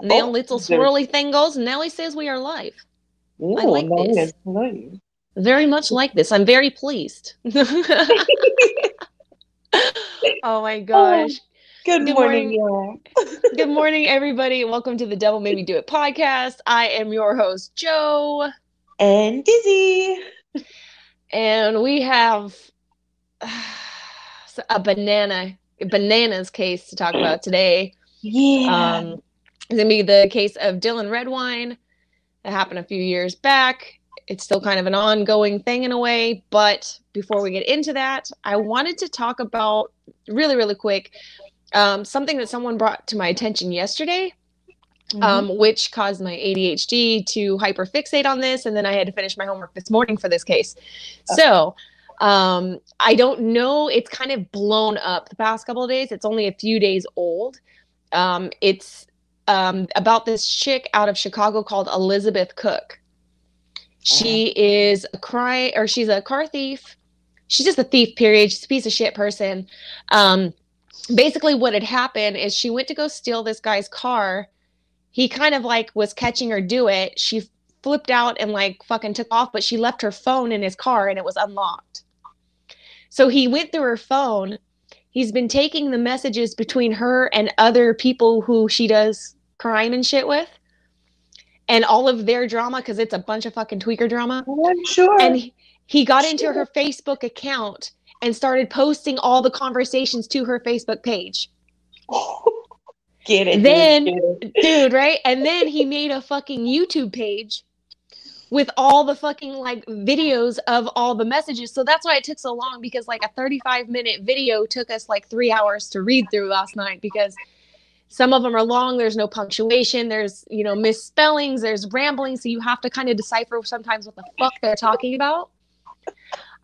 Nail little swirly thing goes, and now he says we are live. Ooh, I like no, this. yes. Very much like this. I'm very pleased. oh my gosh. Good, Good morning, y'all. Good morning, everybody. Welcome to the Devil Made Me Do It podcast. I am your host, Joe, And Dizzy. and we have a banana bananas case to talk about today. Yeah. Um, it's gonna be the case of Dylan Redwine that happened a few years back. It's still kind of an ongoing thing in a way, but before we get into that, I wanted to talk about really, really quick um, something that someone brought to my attention yesterday, Mhm. um, which caused my ADHD to hyperfixate on this, and then I had to finish my homework this morning for this case. So. Um, I don't know. It's kind of blown up the past couple of days. It's only a few days old. Um, it's um, about this chick out of Chicago called Elizabeth Cooke. She is a cry or she's a car thief. She's just a thief, period. She's a piece of shit person. Um, basically, what had happened is she went to go steal this guy's car. He kind of like was catching her do it. She flipped out and like fucking took off, but she left her phone in his car and it was unlocked. So he went through her phone. He's been taking the messages between her and other people who she does crime and shit with and all of their drama because it's a bunch of fucking tweaker drama. I'm sure. And he, he got into her Facebook account and started posting all the conversations to her Facebook page. get it. Then-. Dude, right? And then he made a fucking YouTube page with all the fucking like videos of all the messages. So that's why it took so long because like a 35 minute video took us like three hours to read through last night because some of them are long. There's no punctuation. There's, you know, misspellings. There's rambling. So you have to kind of decipher sometimes what the fuck they're talking about.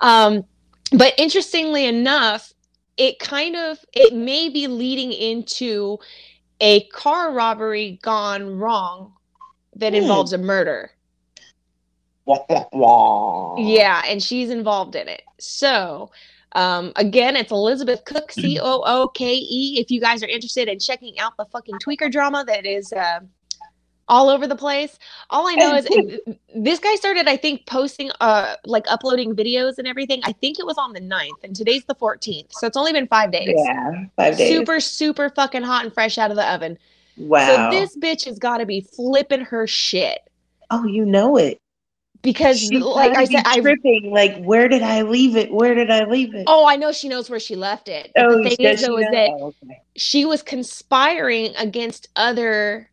Um, but interestingly enough, it kind of it may be leading into a car robbery gone wrong that Hmm. involves a murder. Yeah, and she's involved in it. So, um, again, it's Elizabeth Cooke, C O O K E. If you guys are interested in checking out the fucking tweaker drama that is uh, all over the place, all I know is this guy started, I think, posting, uh, like uploading videos and everything. I think it was on the 9th, and today's the 14th. So it's only been five days. Yeah. Five days. Super, super fucking hot and fresh out of the oven. wow. So this bitch has got to be flipping her shit oh, you know it. Because, She's like I said, I tripping. Like, where did I leave it? Where did I leave it? oh, I know she knows where she left it. But Oh, the thing is, though, she is that Oh, okay. she was conspiring against other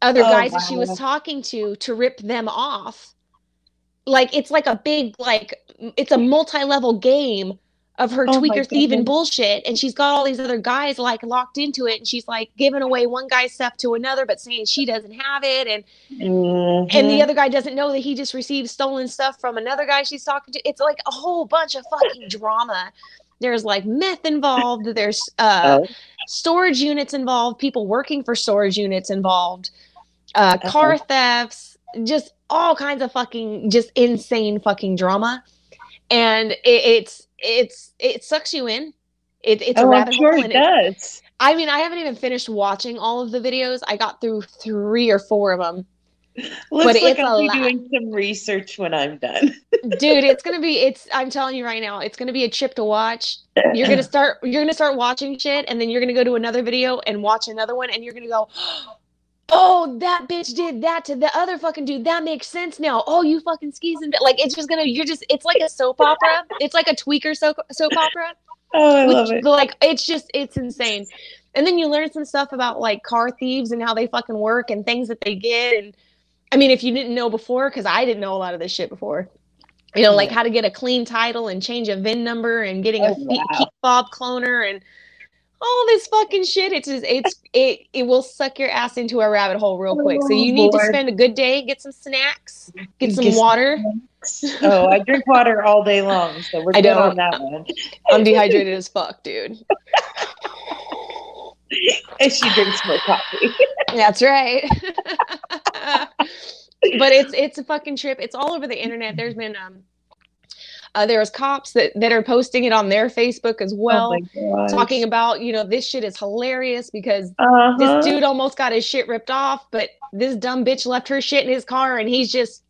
other Oh, guys that she was talking to to rip them off. Like it's like a big like it's a multi-level game of her Oh tweaker thieving bullshit and she's got all these other guys like locked into it and she's like giving away one guy's stuff to another but saying she doesn't have it and and Mhm. the other guy doesn't know that he just received stolen stuff from another guy she's talking to. It's like a whole bunch of fucking drama. There's like meth involved. There's uh, Oh. storage units involved. People working for storage units involved. Uh, car thefts. Just all kinds of fucking just insane fucking drama. And it, it's it's it sucks you in. It, it's a oh, I'm rabbit sure hole. it and it- does. I mean, I haven't even finished watching all of the videos. I got through three or four of them. Looks but like I'll be doing some research when I'm done. dude it's gonna be it's i'm telling you right now it's gonna be a trip to watch you're gonna start you're gonna start watching shit and then you're gonna go to another video and watch another one and you're gonna go oh Oh, that bitch did that to the other fucking dude. That makes sense now. Oh you fucking skis and like it's just gonna you're just it's like a soap opera. It's like a tweaker soap, soap opera. Oh, I which, love it. like it's just it's insane. And then you learn some stuff about like car thieves and how they fucking work and things that they get. And i mean if you didn't know before because i didn't know a lot of this shit before you know like how to get a clean title and change a vin number and getting a Oh, fe- wow. key fob cloner and all this fucking shit it's just it's it it will suck your ass into a rabbit hole real quick so Oh, you need to spend a good day get some snacks get some Get water Oh, I drink water all day long, so we're I good on that one. i'm dehydrated as fuck dude And she drinks more coffee. That's right. but it's it's a fucking trip. It's all over the internet. There's been um Uh, there's cops that, that are posting it on their Facebook as well, oh talking about, you know, this shit is hilarious because uh-huh. this dude almost got his shit ripped off, but this dumb bitch left her shit in his car and he's just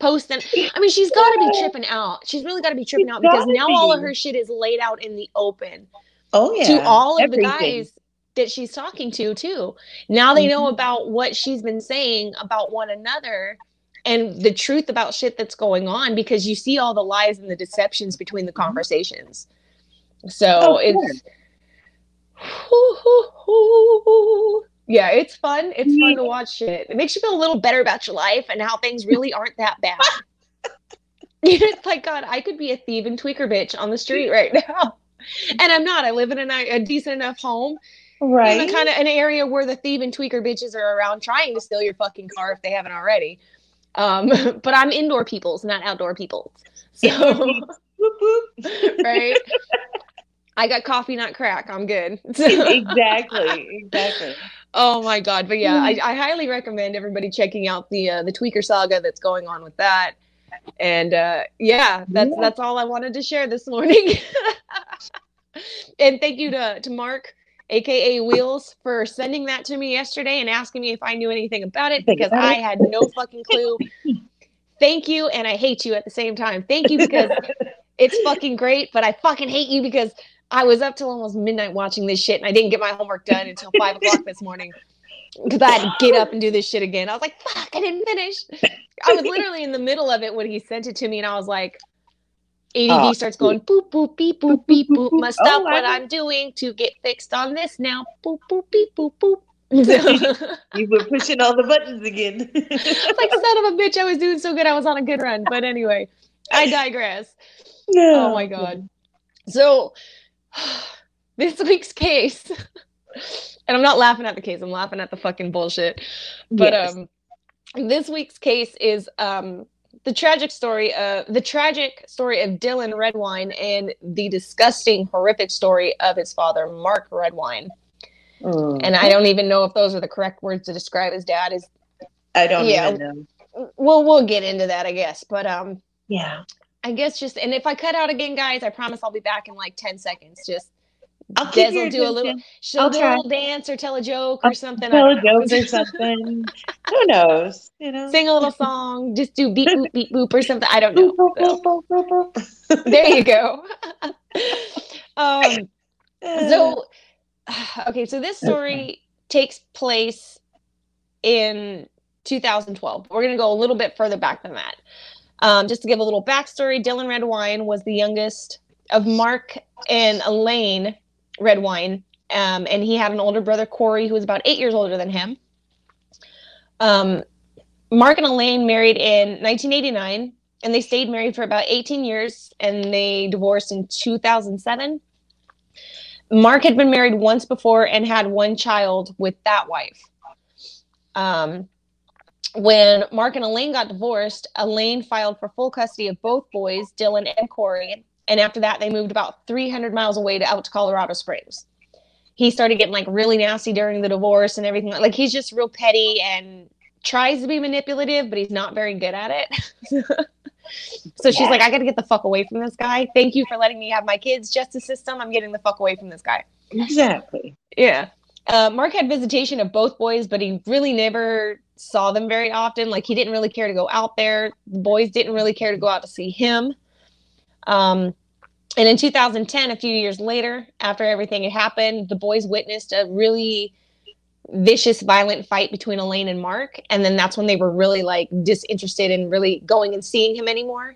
posting. I mean, she's got to be tripping out. She's really got to be tripping She's out because now all of her shit is laid out in the open Oh yeah. to all of everything. the guys that she's talking to too. Now they know Mhm. about what she's been saying about one another and the truth about shit that's going on because you see all the lies and the deceptions between the mm-hmm. conversations. So Oh, it's yeah, it's fun. It's fun to watch shit. It makes you feel a little better about your life and how things really aren't that bad. it's like God, I could be a thief and tweaker bitch on the street right now. And I'm not. I live in a, a decent enough home right. in kind of an area where the thief and tweaker bitches are around trying to steal your fucking car if they haven't already. Um, but I'm indoor peoples, not outdoor peoples. So, right? I got coffee, not crack. I'm good. exactly. Exactly. oh my god! But yeah, I, I highly recommend everybody checking out the uh, the tweaker saga that's going on with that. And uh, yeah, that's Yeah. that's all I wanted to share this morning. and thank you to to Mark, aka Wheels, for sending that to me yesterday and asking me if I knew anything about it because I had no fucking clue. Thank you, and I hate you at the same time. Thank you because it's fucking great, but I fucking hate you because I was up till almost midnight watching this shit and I didn't get my homework done until five o'clock this morning because I had to get up and do this shit again. I was like, fuck, I didn't finish. I was literally in the middle of it when he sent it to me and I was like, ADD Oh. starts going boop, boop, beep, boop, beep, boop. Must Oh, stop what I'm doing to get fixed on this now. Boop, boop, beep, boop, boop. like You were pushing all the buttons again. Like son of a bitch, I was doing so good. I was on a good run. But anyway, I digress. No. Oh my god. So this week's case, and I'm not laughing at the case, I'm laughing at the fucking bullshit. But Yes. um this week's case is um the tragic story of the tragic story of Dylan Redwine and the disgusting, horrific story of his father, Mark Redwine. Mm. And I don't even know if those are the correct words to describe his dad. Is I don't yeah. even know. well, we'll get into that, I guess. But um, Yeah. I guess just and if I cut out again, guys, I promise I'll be back in like ten seconds. Just I'll keep will do a little, she'll I'll do a little dance or tell a joke or I'll something. Tell I a joke or something. Who knows? You know. Sing a little song, just do beep boop beep boop or something. I don't know. Boop, boop, boop, boop, boop, boop. there you go. um, so okay, so this story takes place in 2012. We're gonna go a little bit further back than that. Um, just to give a little backstory, Dylan Redwine was the youngest of Mark and Elaine Redwine, um, and he had an older brother, Corey, who was about eight years older than him. Um, Mark and Elaine married in 1989, and they stayed married for about 18 years, and they divorced in 2007. Mark had been married once before and had one child with that wife. Um, when Mark and Elaine got divorced, Elaine filed for full custody of both boys, Dylan and Corey. And after that, they moved about 300 miles away to out to Colorado Springs. He started getting like really nasty during the divorce and everything. Like he's just real petty and tries to be manipulative, but he's not very good at it. so she's like, I got to get the fuck away from this guy. Thank you for letting me have my kids' justice system. I'm getting the fuck away from this guy. Exactly. Yeah. Uh, Mark had visitation of both boys, but he really never saw them very often. Like he didn't really care to go out there. The boys didn't really care to go out to see him. Um, and in 2010, a few years later, after everything had happened, the boys witnessed a really vicious, violent fight between Elaine and Mark. And then that's when they were really like disinterested in really going and seeing him anymore.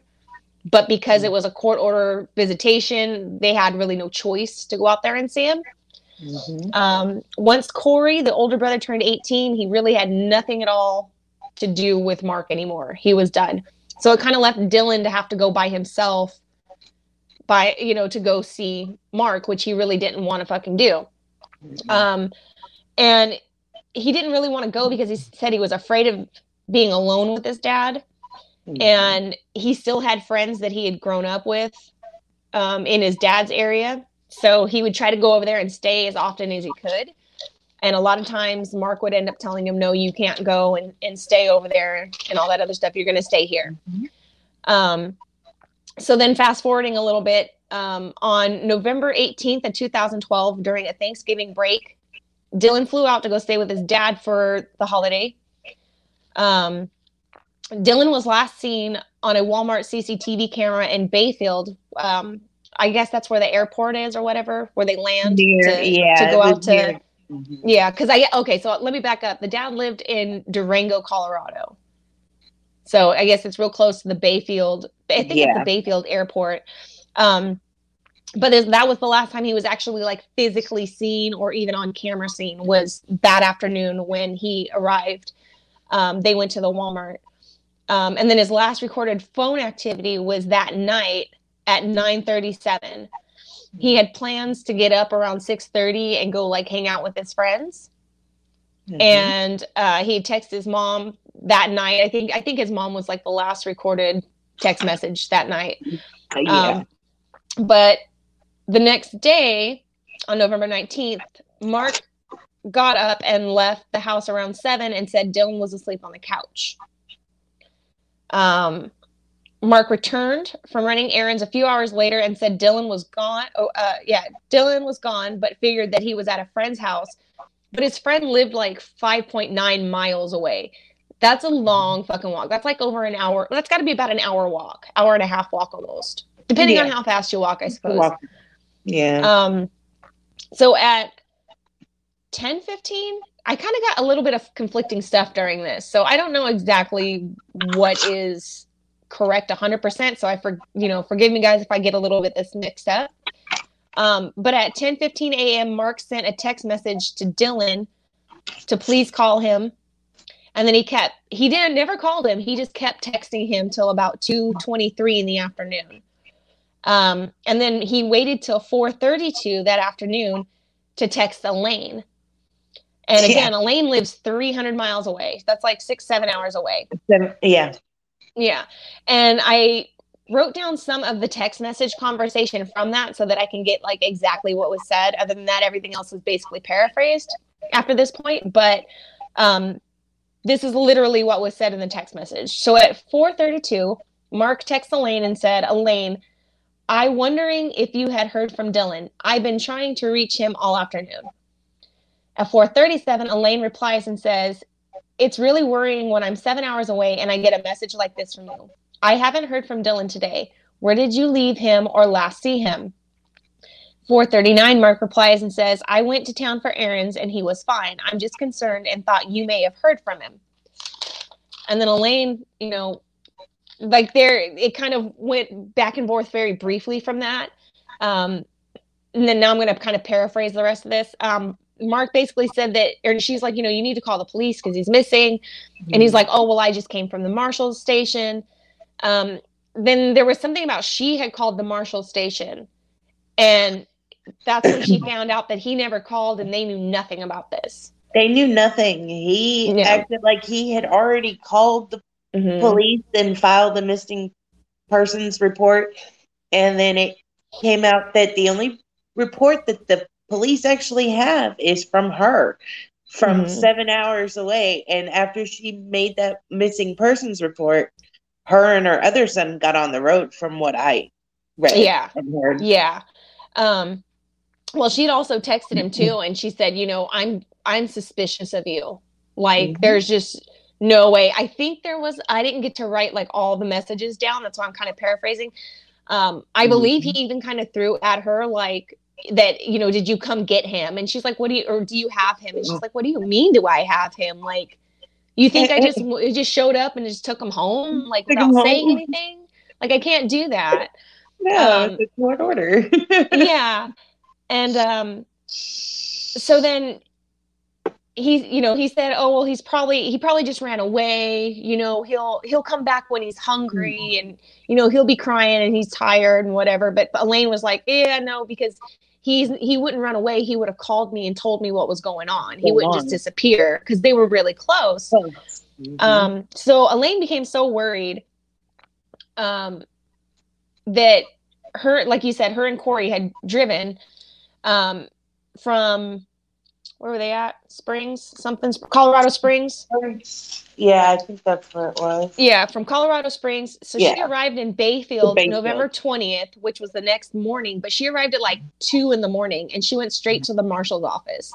But because it was a court order visitation, they had really no choice to go out there and see him. Mhm. Um, once Corey, the older brother, turned 18, he really had nothing at all to do with Mark anymore. He was done. So it kind of left Dylan to have to go by himself by, you know, to go see Mark, which he really didn't want to fucking do. Um, and he didn't really want to go because he said he was afraid of being alone with his dad Mhm. and he still had friends that he had grown up with um, in his dad's area so he would try to go over there and stay as often as he could and a lot of times mark would end up telling him no you can't go and, and stay over there and all that other stuff you're going to stay here Mhm. um, so then fast forwarding a little bit um, on november 18th of 2012 during a thanksgiving break dylan flew out to go stay with his dad for the holiday um, dylan was last seen on a walmart cctv camera in bayfield um, i guess that's where the airport is or whatever where they land to, yeah, to go out to yeah, because I okay, so let me back up. The dad lived in Durango, Colorado. So I guess it's real close to the Bayfield. I think it's the Bayfield Airport. Um, but that was the last time he was actually like physically seen or even on camera seen was that afternoon when he arrived. Um, they went to the Walmart. Um, and then his last recorded phone activity was that night at 937 he had plans to get up around 6.30 and go like hang out with his friends Mhm. and uh, he texted his mom that night i think i think his mom was like the last recorded text message that night Uh, yeah. um, but the next day on november 19th mark got up and left the house around 7 and said dylan was asleep on the couch um, Mark returned from running errands a few hours later and said Dylan was gone. Oh, uh, yeah, Dylan was gone, but figured that he was at a friend's house. But his friend lived like 5.9 miles away. That's a long fucking walk. That's like over an hour. That's got to be about an hour walk, hour and a half walk almost, depending on how fast you walk, I suppose. Walk- yeah. Um, so at 10 15, I kind of got a little bit of conflicting stuff during this. So I don't know exactly what is correct 100%. So I, for, you know, forgive me guys if I get a little bit this mixed up. Um, but at 10 15 a.m., Mark sent a text message to Dylan to please call him. And then he kept, he didn't, never called him. He just kept texting him till about 2.23 in the afternoon. Um, and then he waited till 4:32 that afternoon to text Elaine. And Yeah. again, Elaine lives 300 miles away. That's like six, seven hours away. Seven- yeah. Yeah. And I wrote down some of the text message conversation from that so that I can get like exactly what was said. Other than that, everything else was basically paraphrased after this point. But um, this is literally what was said in the text message. So at 4:32, Mark texts Elaine and said, "Elaine, I wondering if you had heard from Dylan. I've been trying to reach him all afternoon." At 4:37, Elaine replies and says, "It's really worrying when I'm 7 hours away and I get a message like this from you. I haven't heard from Dylan today. Where did you leave him or last see him?" 439 Mark replies and says, "I went to town for errands and he was fine. I'm just concerned and thought you may have heard from him." And then Elaine, you know, like there it kind of went back and forth very briefly from that. Um and then now I'm going to kind of paraphrase the rest of this. Um Mark basically said that or she's like, you know, you need to call the police because he's missing. And he's like, oh, well, I just came from the marshal station. Um, then there was something about she had called the marshal station. And that's when she found out that he never called and they knew nothing about this. They knew nothing. He Yeah. acted like he had already called the Mhm. police and filed the missing persons report. And then it came out that the only report that the police actually have is from her from Mhm. seven hours away. And after she made that missing persons report, her and her other son got on the road from what I read Yeah. and heard. Yeah. Um, well, she'd also texted him too, and she said, you know, I'm I'm suspicious of you. Like, Mhm. there's just no way. I think there was. I didn't get to write like all the messages down. That's why I'm kind of paraphrasing. Um, I believe he even kind of threw at her like that. You know, did you come get him? And she's like, what do you or do you have him? And she's like, what do you mean? Do I have him? Like, you think I just just showed up and just took him home like without saying home. anything? Like, I can't do that No, Um, it's court order. yeah and um so then he you know he said oh well he's probably he probably just ran away. You know he'll he'll come back when he's hungry and you know he'll be crying and he's tired and whatever. But elaine was like yeah no because he's he wouldn't run away. He would have called me and told me what was going on. He wouldn't just disappear because they were really close. Mhm. um, so Elaine became so worried um, that her, like you said, her and Corey had driven um, from where were they at? Springs, something, Colorado Springs. Yeah, I think that's where it was. Yeah, from Colorado Springs. So she arrived in Bayfield, Bayfield. November 20th, which was the next morning, but she arrived at like two in the morning and she went straight to the marshal's office.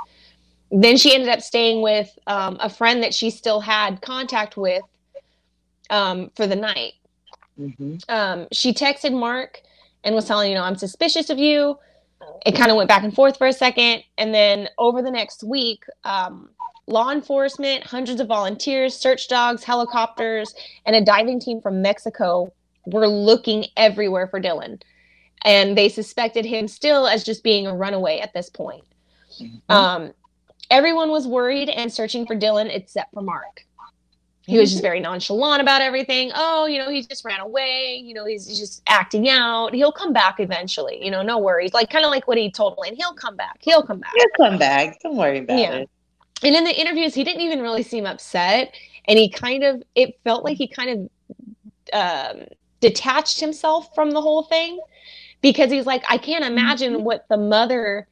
Then she ended up staying with um, a friend that she still had contact with um, for the night. hmm um, she texted Mark and was telling, you know, I'm suspicious of you. It kind of went back and forth for a second. And then over the next week, um, law enforcement, hundreds of volunteers, search dogs, helicopters, and a diving team from Mexico were looking everywhere for Dylan. And they suspected him still as just being a runaway at this point. Um, everyone was worried and searching for Dylan except for Mark. He was just very nonchalant about everything. Oh, you know, he just ran away. You know, he's he's just acting out. He'll come back eventually. You know, no worries. Like kind of like what he told Lynn. He'll come back. He'll come back. He'll come back. Don't worry about Yeah. it. And in the interviews, he didn't even really seem upset. And he kind of, it felt like he kind of um, detached himself from the whole thing because he's like, I can't imagine what the mother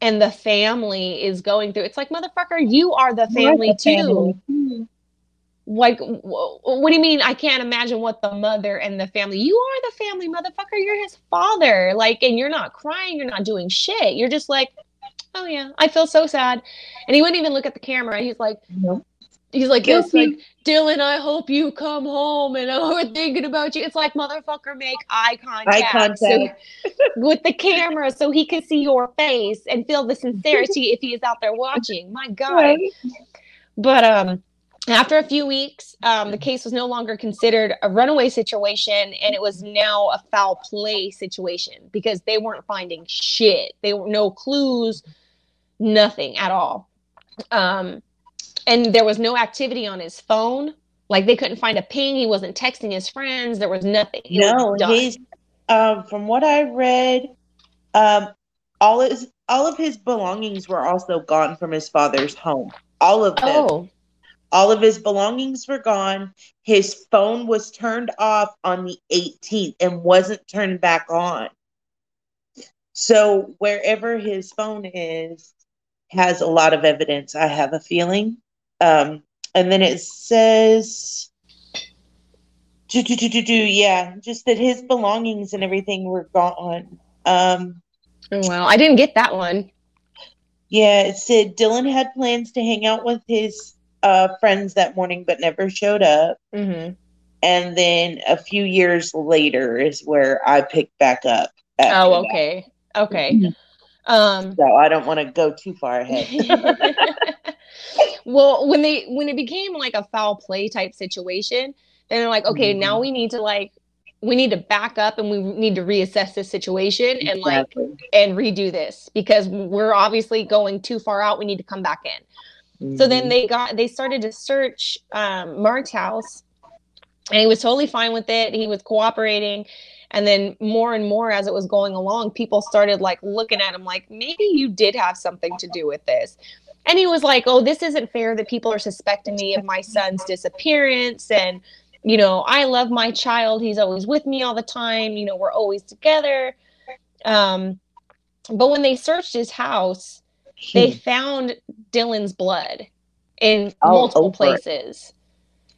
and the family is going through. It's like, motherfucker, you are the family the too. family. Like, wh- what do you mean? I can't imagine what the mother and the family. You are the family, motherfucker. You're his father. Like, and you're not crying. You're not doing shit. You're just like, oh yeah, I feel so sad. And he wouldn't even look at the camera. He's like, he's like this, like Dylan. I hope you come home, and oh, we're thinking about you. It's like motherfucker, make eye contact, contact. So, with the camera, so he can see your face and feel the sincerity if he is out there watching. My God. Right. But um, after a few weeks, um, the case was no longer considered a runaway situation, and it was now a foul play situation because they weren't finding shit. They were no clues, nothing at all. Um, and there was no activity on his phone. Like they couldn't find a ping. He wasn't texting his friends. There was nothing. It No, done. his um, from what I read, um, all his all of his belongings were also gone from his father's home. All of them. oh, All of his belongings were gone. His phone was turned off on the 18th and wasn't turned back on. So wherever his phone is has a lot of evidence, I have a feeling. Um, and then it says do, do, do, do, do, yeah, just that his belongings and everything were gone. Um, well, I didn't get that one. yeah, it said Dylan had plans to hang out with his uh, friends that morning, but never showed up. hmm And then a few years later is where I picked back up. Oh, that. okay, okay. Um, So I don't want to go too far ahead. well, when they when it became like a foul play type situation, then they're like, okay, Mhm. now we need to like we need to back up and we need to reassess this situation and like and redo this because we're obviously going too far out. We need to come back in. So then Mhm. they got they started to search um, Mark's house, and he was totally fine with it. He was cooperating, and then more and more as it was going along, people started like looking at him like maybe you did have something to do with this. And he was like, "Oh, this isn't fair that people are suspecting me of my son's disappearance and." You know, I love my child. He's always with me all the time. You know, we're always together. Um, but when they searched his house, they found Dylan's blood in All multiple over it. places.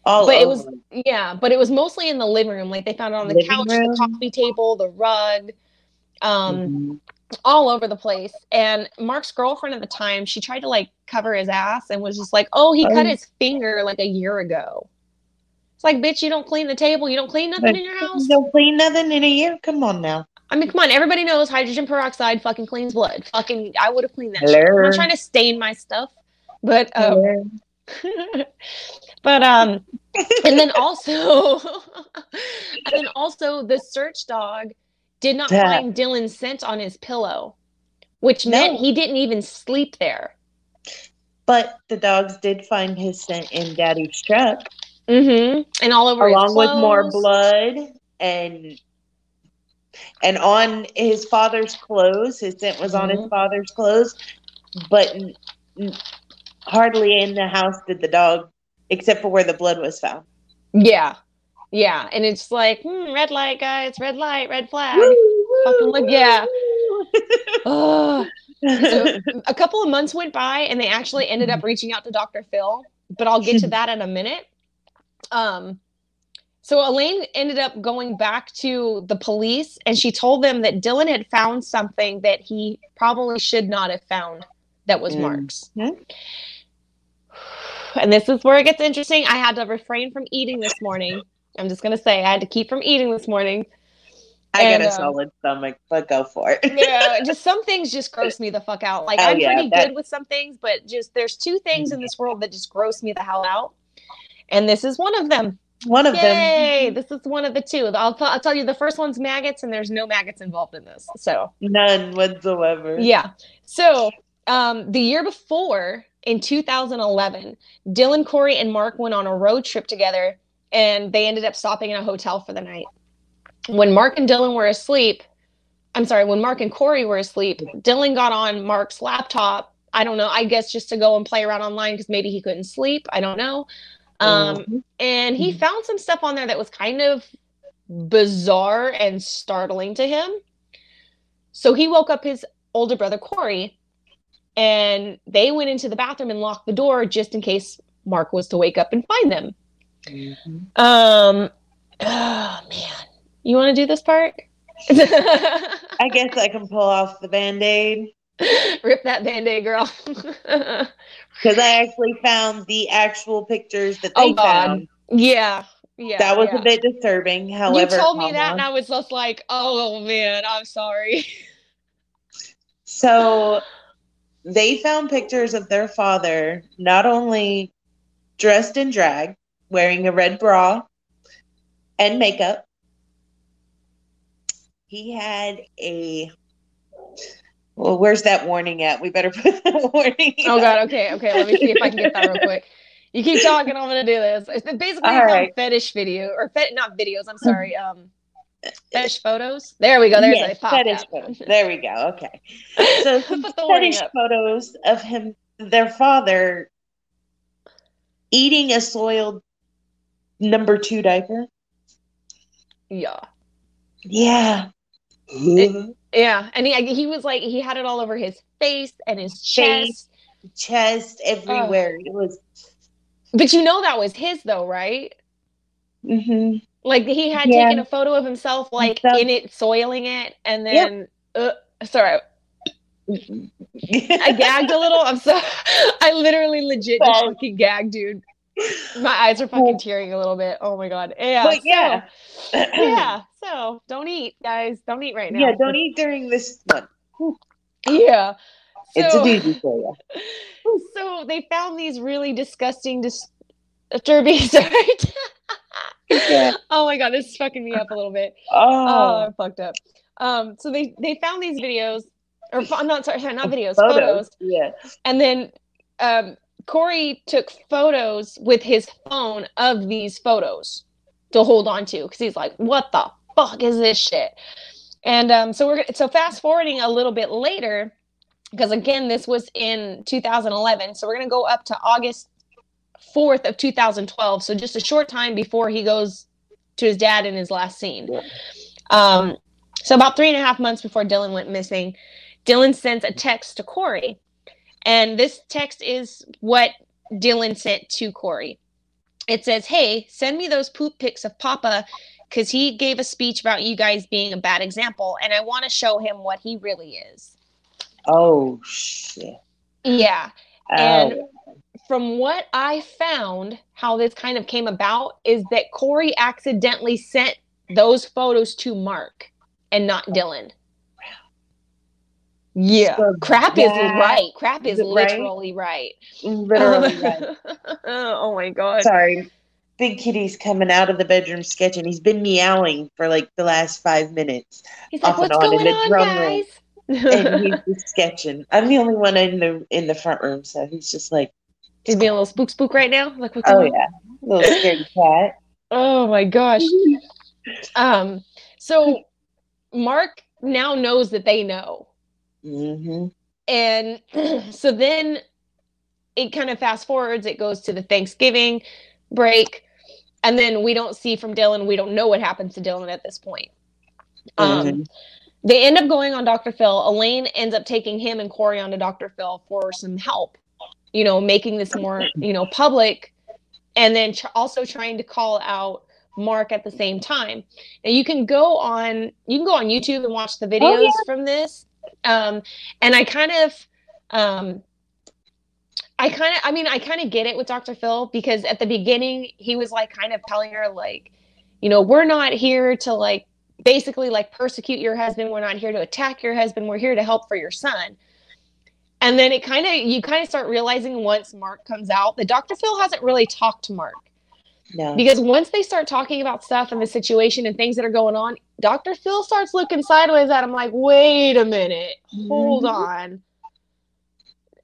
all but it was yeah, but it was mostly in the living room. Like they found it on the Living couch, room. the coffee table, the rug, um, Mhm. all over the place. And Mark's girlfriend at the time, she tried to like cover his ass and was just like, "Oh, he cut Oh. his finger like a year ago." It's like, bitch, you don't clean the table, you don't clean nothing in your house. Don't clean nothing in a year. Come on now. I mean, come on, everybody knows hydrogen peroxide fucking cleans blood. Fucking, I would have cleaned that. I'm not trying to stain my stuff, but um, but um and then also and then also the search dog did not find Dylan's scent on his pillow which No. meant he didn't even sleep there But the dogs did find his scent in Daddy's truck, mm-hmm. and all over his along with more blood and and on his father's clothes. His scent was on his Mhm. father's clothes, but n- n- hardly in the house did the dog, except for where the blood was found. yeah yeah and it's like hmm, red light guys red light red flag Woo, Fucking woo, look- yeah. oh so a couple of months went by and they actually ended up reaching out to Dr. Phil, but I'll get to that in a minute. Um, so Elaine ended up going back to the police and she told them that Dylan had found something that he probably should not have found that was Mark's. Mhm. And this is where it gets interesting. I had to refrain from eating this morning. I'm just gonna say I had to keep from eating this morning. I And, got a um, solid stomach, but go for it. yeah, just some things just gross me the fuck out. Like Oh, I'm yeah, pretty that- good with some things, but just there's two things in this world that just gross me the hell out, and this is one of them. One of them. Yay! them, This is one of the two. I'll, t- I'll tell you the first one's maggots, and there's no maggots involved in this. So none whatsoever. yeah. So um, the year before, in 2011, Dylan, Corey, and Mark went on a road trip together, and they ended up stopping in a hotel for the night. When Mark and Dylan were asleep, I'm sorry, when Mark and Corey were asleep, Dylan got on Mark's laptop. I don't know. I guess just to go and play around online because maybe he couldn't sleep. I don't know. Um, Mhm. and he found some stuff on there that was kind of bizarre and startling to him. So he woke up his older brother Corey, and they went into the bathroom and locked the door just in case Mark was to wake up and find them. Mhm. Um, oh man, you want to do this part? I guess I can pull off the band aid Rip that band-aid, girl. because I actually found the actual pictures that they Oh, found. yeah, yeah. That was yeah. a bit disturbing. However, you told me that, and I was just like, "Oh man, I'm sorry." So they found pictures of their father not only dressed in drag, wearing a red bra and makeup. He had a well, where's that warning at? We better put the warning. Oh god, okay, okay. Let me see if I can get that real quick. You keep talking, I'm gonna do this. It's basically All right. fetish video or fet not videos. I'm sorry. Um, fetish photos. There we go. There's Yes, a pop fetish up. photos. There we go. Okay. So fetish photos of him, their father, eating a soiled number two diaper. Yeah, Yeah. Yeah. And he he was like he had it all over his face and his Face. chest. Chest everywhere. It was. But you know that was his though, right? mhm. Like he had Yeah. taken a photo of himself, like Himself. in it, soiling it, and Yep. then. Uh, sorry, I gagged a little. I'm so I literally legit just fucking gagged, dude. My eyes are fucking tearing a little bit. Oh my god. Yeah. But so- yeah. yeah. So don't eat, guys. Don't eat right now. yeah. Don't eat during this one. Yeah. It's a So- doozy for you. So they found these really disgusting, dis- disturbing. Sorry. Yeah. Oh my god, this is fucking me up a little bit. Oh, Oh, I'm fucked up. Um, so they they found these videos, or I'm not sorry, sorry, not videos, photos. photos. Yeah. And then um, Corey took photos with his phone of these photos to hold on to because he's like, "What the fuck is this shit?" And um, so we're so fast forwarding a little bit later because again, this was in 2011. So we're gonna go up to August 4th of 2012. So just a short time before he goes to his dad in his last scene. Yeah. Um, so about three and a half months before Dylan went missing, Dylan sends a text to Corey. And this text is what Dylan sent to Corey. It says, Hey, send me those poop pics of Papa because he gave a speech about you guys being a bad example. And I want to show him what he really is. Oh shit. Yeah. Oh. And from what I found, how this kind of came about is that Corey accidentally sent those photos to Mark and not Dylan. Yeah. So Crap is right. Crap is literally right. literally. right. oh my god. Sorry. Big Kitty's coming out of the bedroom sketching. He's been meowing for like the last five minutes. He's like, off and what's on going the on, drum room." And he's just sketching. I'm the only one in the in the front room, so he's just like, he's being a little spook spook right now. Like, what's Oh on? yeah. Little scaredy cat. Oh my gosh. Um, so Mark now knows that they know. Hmm And so then it kind of fast forwards, it goes to the Thanksgiving break. And then we don't see from Dylan, we don't know what happens to Dylan at this point. Um, they end up going on Dr. Phil. Elaine ends up taking him and Corey on to Dr. Phil for some help, you know, making this more, you know, public and then tr- also trying to call out Mark at the same time. Now you can go on you can go on YouTube and watch the videos oh, yeah. from this. Um, and I kind of um, I kind of I mean I kind of get it with Dr. Phil because at the beginning he was like kind of telling her like you know we're not here to like basically like persecute your husband. We're not here to attack your husband. We're here to help for your son. And then it kind of you kind of start realizing once mark comes out that dr phil hasn't really talked to mark no. Because once they start talking about stuff and the situation and things that are going on, Dr. Phil starts looking sideways at him like, wait a minute, hold mm-hmm. on.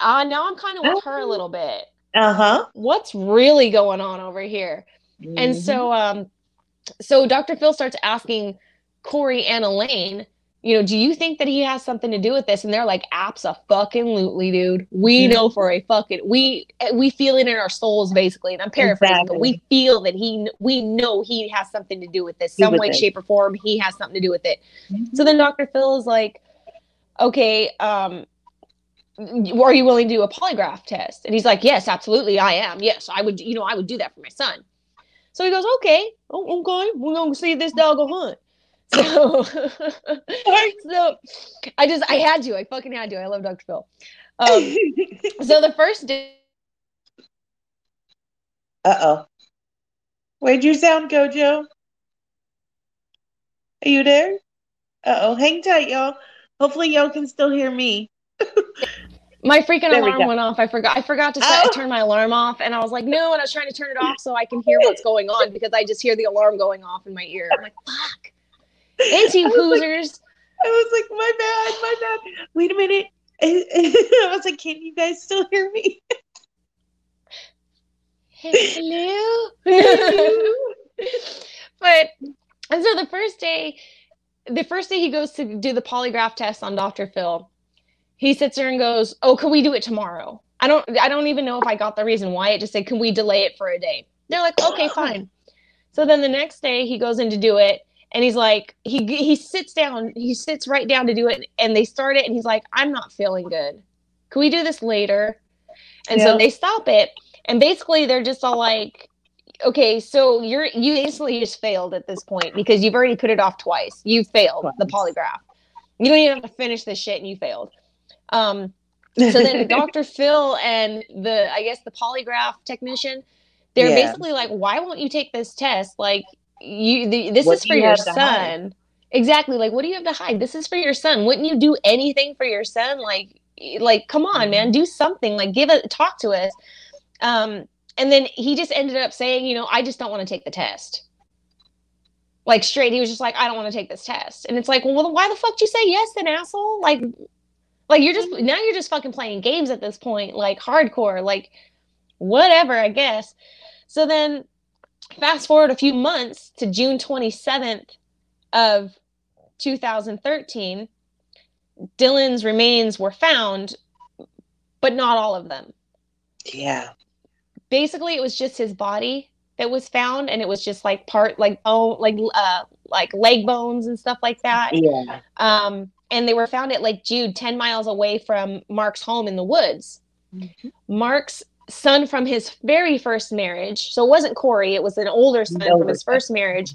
Uh, now I'm kind of with her a little bit. Uh huh. What's really going on over here? Mm-hmm. And so, um, so Dr. Phil starts asking Corey and Elaine you know, do you think that he has something to do with this? And they're like, absolutely, dude. We know for a fucking we we feel it in our souls, basically. And I'm paraphrasing, exactly. but we feel that he we know he has something to do with this, some way, it. shape, or form. He has something to do with it. Mm-hmm. So then Dr. Phil is like, okay, um, are you willing to do a polygraph test? And he's like, yes, absolutely, I am. Yes, I would. You know, I would do that for my son. So he goes, okay, oh, okay, we're gonna see this dog go hunt. So, so I just I had to. I fucking had to. I love Dr. Phil. Um, so the first day. Uh oh. Where'd your sound go, Joe? Are you there? Uh oh. Hang tight, y'all. Hopefully, y'all can still hear me. my freaking there alarm we went off. I forgot. I forgot to set, oh. turn my alarm off, and I was like, no. And I was trying to turn it off so I can hear what's going on because I just hear the alarm going off in my ear. I'm like, fuck. Anti Hoosers. I was like, my bad, my bad. Wait a minute. I was like, can you guys still hear me? Hello. but and so the first day, the first day he goes to do the polygraph test on Dr. Phil, he sits there and goes, "Oh, can we do it tomorrow?" I don't, I don't even know if I got the reason why. It just said, "Can we delay it for a day?" They're like, "Okay, fine." So then the next day he goes in to do it, and he's like he he sits down he sits right down to do it and they start it and he's like i'm not feeling good can we do this later and yeah. so they stop it and basically they're just all like okay so you're you instantly just failed at this point because you've already put it off twice you failed twice. the polygraph you don't even have to finish this shit and you failed um so then dr phil and the i guess the polygraph technician they're yeah. basically like why won't you take this test like you the, this what is for you your son. Exactly like what do you have to hide? This is for your son. Wouldn't you do anything for your son? Like like come on man mm-hmm. do something like give a talk to us. Um and then he just ended up saying you know i just don't want to take the test. Like straight he was just like i don't want to take this test. And it's like well why the fuck did you say yes then asshole? Like like you're just mm-hmm. now you're just fucking playing games at this point like hardcore like whatever i guess. So then fast forward a few months to June 27th of 2013, Dylan's remains were found, but not all of them. Yeah. Basically, it was just his body that was found, and it was just like part, like oh, like uh, like leg bones and stuff like that. Yeah. Um, and they were found at Lake Jude, ten miles away from Mark's home in the woods. Mm-hmm. Mark's son from his very first marriage. So it wasn't Corey, it was an older son from his first marriage.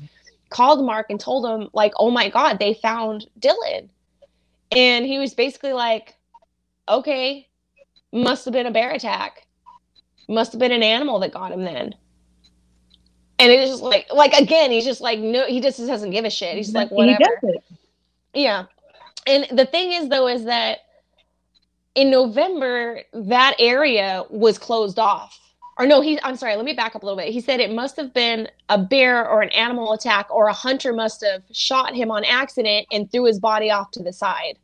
Called Mark and told him, like, oh my God, they found Dylan. And he was basically like, okay, must have been a bear attack. Must have been an animal that got him then. And it's just like, like again, he's just like, no, he just doesn't give a shit. He's like, whatever. Yeah. And the thing is, though, is that in November, that area was closed off. Or no, he I'm sorry, let me back up a little bit. He said it must have been a bear or an animal attack or a hunter must have shot him on accident and threw his body off to the side.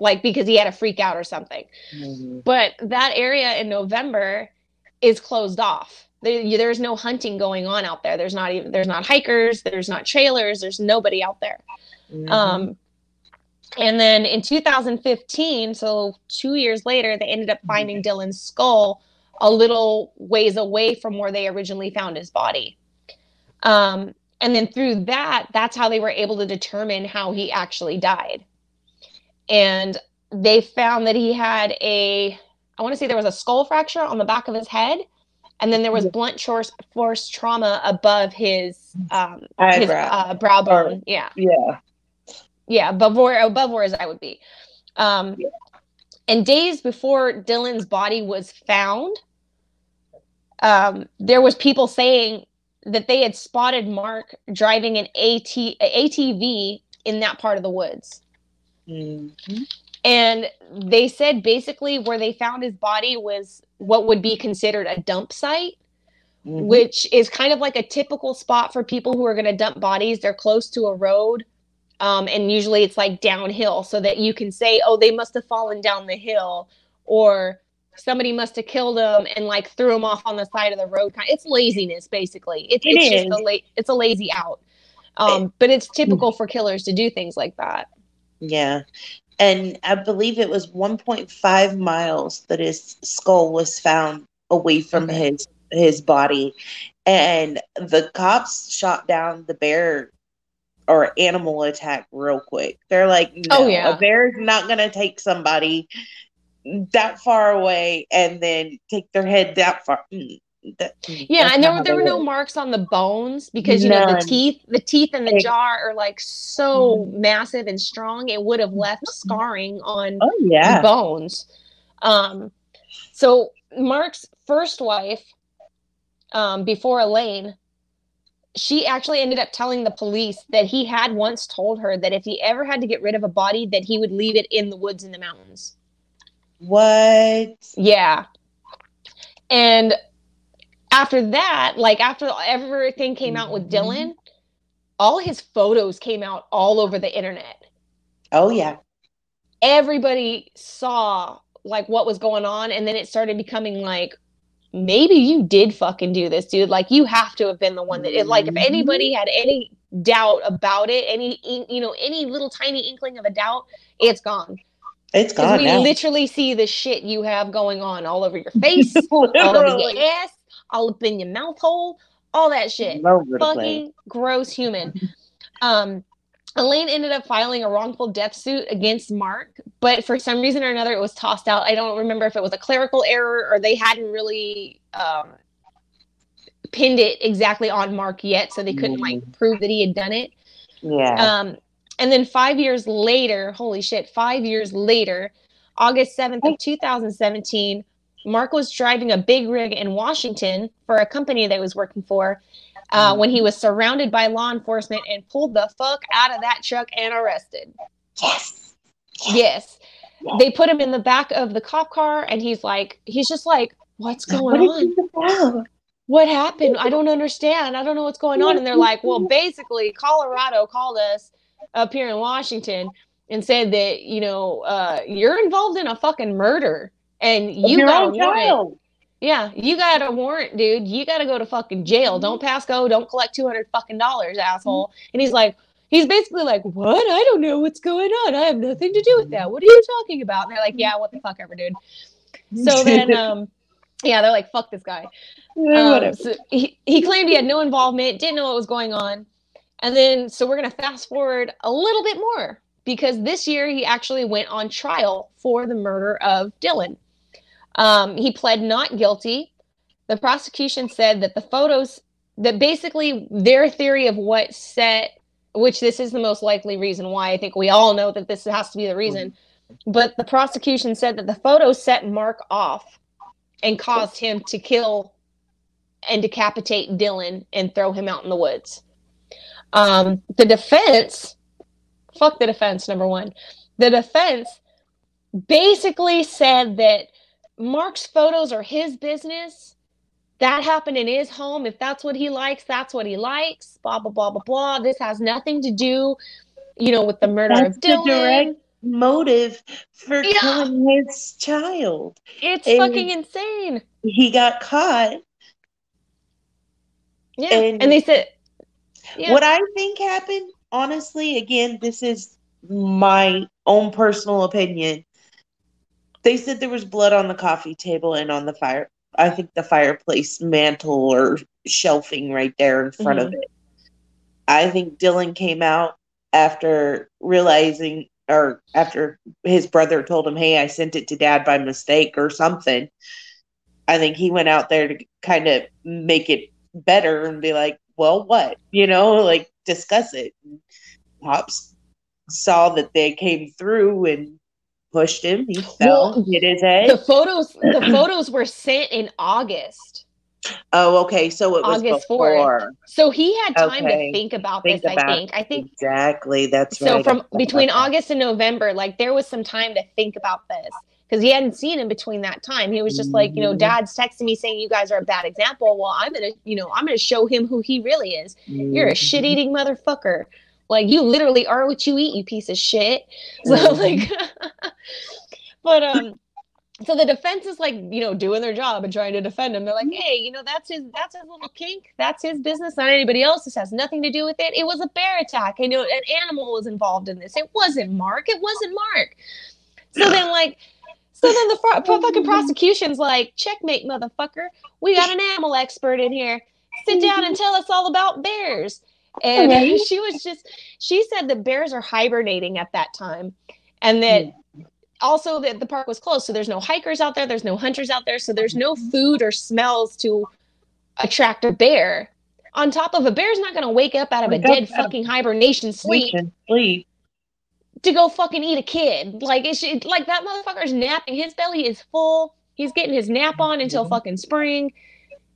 Like because he had a freak out or something. Mm-hmm. But that area in November is closed off. There, there's no hunting going on out there. There's not even there's not hikers, there's not trailers, there's nobody out there. Mm-hmm. Um and then in 2015, so two years later, they ended up mm-hmm. finding Dylan's skull a little ways away from where they originally found his body. Um, and then through that, that's how they were able to determine how he actually died. and they found that he had a I want to say there was a skull fracture on the back of his head, and then there was blunt force, force trauma above his um Eyebrow. his uh, brow bone. Yeah, Yeah. Yeah, above where above where eye would be. Um, and days before Dylan's body was found, um, there was people saying that they had spotted Mark driving an AT ATV in that part of the woods. Mhm. And they said basically where they found his body was what would be considered a dump site, Mhm. which is kind of like a typical spot for people who are going to dump bodies. They're close to a road. Um, and usually it's like downhill so that you can say, oh, they must have fallen down the hill or somebody must have killed them and like threw them off on the side of the road. It's laziness, basically. It's, It it's just a la- it's a lazy out. Um, but it's typical for killers to do things like that. Yeah. And I believe it was 1.5 miles that his skull was found away from his his body. And the cops shot down the bear or animal attack real quick. They're like, no, Oh, yeah. a bear's not going to take somebody that far away and then take their head that far. Mm, that- mm, Yeah, and there were there were no marks on the bones because you know the teeth, the teeth in the jaw are like so massive and strong. It would have left scarring on Oh, yeah. bones. Um, so Mark's first wife, um, before Elaine, she actually ended up telling the police that he had once told her that if he ever had to get rid of a body, that he would leave it in the woods in the mountains. What? Yeah. And after that, like after everything came out with Mhm. Dylan, all his photos came out all over the internet. Oh, yeah. Everybody saw like what was going on and then it started becoming like maybe you did fucking do this, dude. Like you have to have been the one that it, like if Mhm. anybody had any doubt about it, any you know, any little tiny inkling of a doubt, it's gone. It's gone we now. literally see the shit you have going on all over your face, all over your ass, all up in your mouth hole, all that shit. All over the place. Fucking gross human. Um, Elaine ended up filing a wrongful death suit against Mark, but for some reason or another, it was tossed out. I don't remember if it was a clerical error or they hadn't really um, pinned it exactly on Mark yet, so they couldn't like prove that he had done it. Yeah. Um, and then five years later, holy shit, five years later, August 7th of 2017, Mark was driving a big rig in Washington for a company that he was working for uh, when he was surrounded by law enforcement and pulled the fuck out of that truck and arrested. yes. Yes. They put him in the back of the cop car and he's like, he's just like, what's going is on? what happened? I don't understand. I don't know what's going on. And they're like, well, basically, Colorado called us up here in Washington and said that, you know, uh, you're involved in a fucking murder and you got a warrant. Yeah, you got a warrant, dude. You got to go to fucking jail. Don't pass go. Don't collect 200 fucking dollars, asshole. And he's like, he's basically like, what? I don't know what's going on. I have nothing to do with that. What are you talking about? And they're like, yeah, what the fuck ever, dude. So then, um, yeah, they're like, fuck this guy. Um, so he, he claimed he had no involvement, didn't know what was going on. And then, so we're going to fast forward a little bit more because this year he actually went on trial for the murder of Dylan. Um, he pled not guilty. The prosecution said that the photos, that basically their theory of what set, which this is the most likely reason why I think we all know that this has to be the reason, but the prosecution said that the photos set Mark off and caused him to kill and decapitate Dylan and throw him out in the woods. Um, the defense, fuck the defense, number one. The defense basically said that Mark's photos are his business. That happened in his home. If that's what he likes, that's what he likes. Blah blah blah blah blah. This has nothing to do, you know, with the murder That's of the Dylan. direct motive for Yeah. killing his child. It's and- fucking insane. He got caught. Yeah, and- and, they said, yeah, What I think happened, honestly, again, this is my own personal opinion. They said there was blood on the coffee table and on the fire. I think the fireplace mantle or shelving right there in front of Mhm. it. I think Dylan came out after realizing or after his brother told him, "Hey, I sent it to dad by mistake" or something. I think he went out there to kind of make it better and be like, "Well, what?" You know, like discuss it. Pops saw that they came through and pushed him. He fell, well, hit his head. The photos, the photos were sent in August. Oh, okay. So it was August before. 4th. So he had time okay. to think about think this, about I think. I think exactly that's so right. from between August and November, like there was some time to think about this. Because he hadn't seen him between that time. He was just like, you know, mm-hmm. dad's texting me saying you guys are a bad example. Well, I'm gonna, you know, I'm gonna show him who he really is. You're a mm-hmm. shit eating motherfucker. Like you literally are what you eat, you piece of shit. So mm-hmm. like but um so the defense is like you know doing their job and trying to defend him they're like hey you know that's his that's his little kink. That's his business. Not anybody else. This has nothing to do with it. It was a bear attack. I know an animal was involved in this. It wasn't mark. It wasn't mark. So then like so then the fr- fucking prosecution's like checkmate motherfucker. We got an animal expert in here. Sit down and tell us all about bears and she was just she said the bears are hibernating at that time and that mm. also that the park was closed. So there's no hikers out there. There's no hunters out there. So there's no food or smells to attract a bear. On top of a bear's not going to wake up out of wake a dead fucking hibernation sleep, sleep. to go fucking eat a kid. Like it's like that motherfucker's napping. His belly is full. He's getting his nap on until mm-hmm. fucking spring.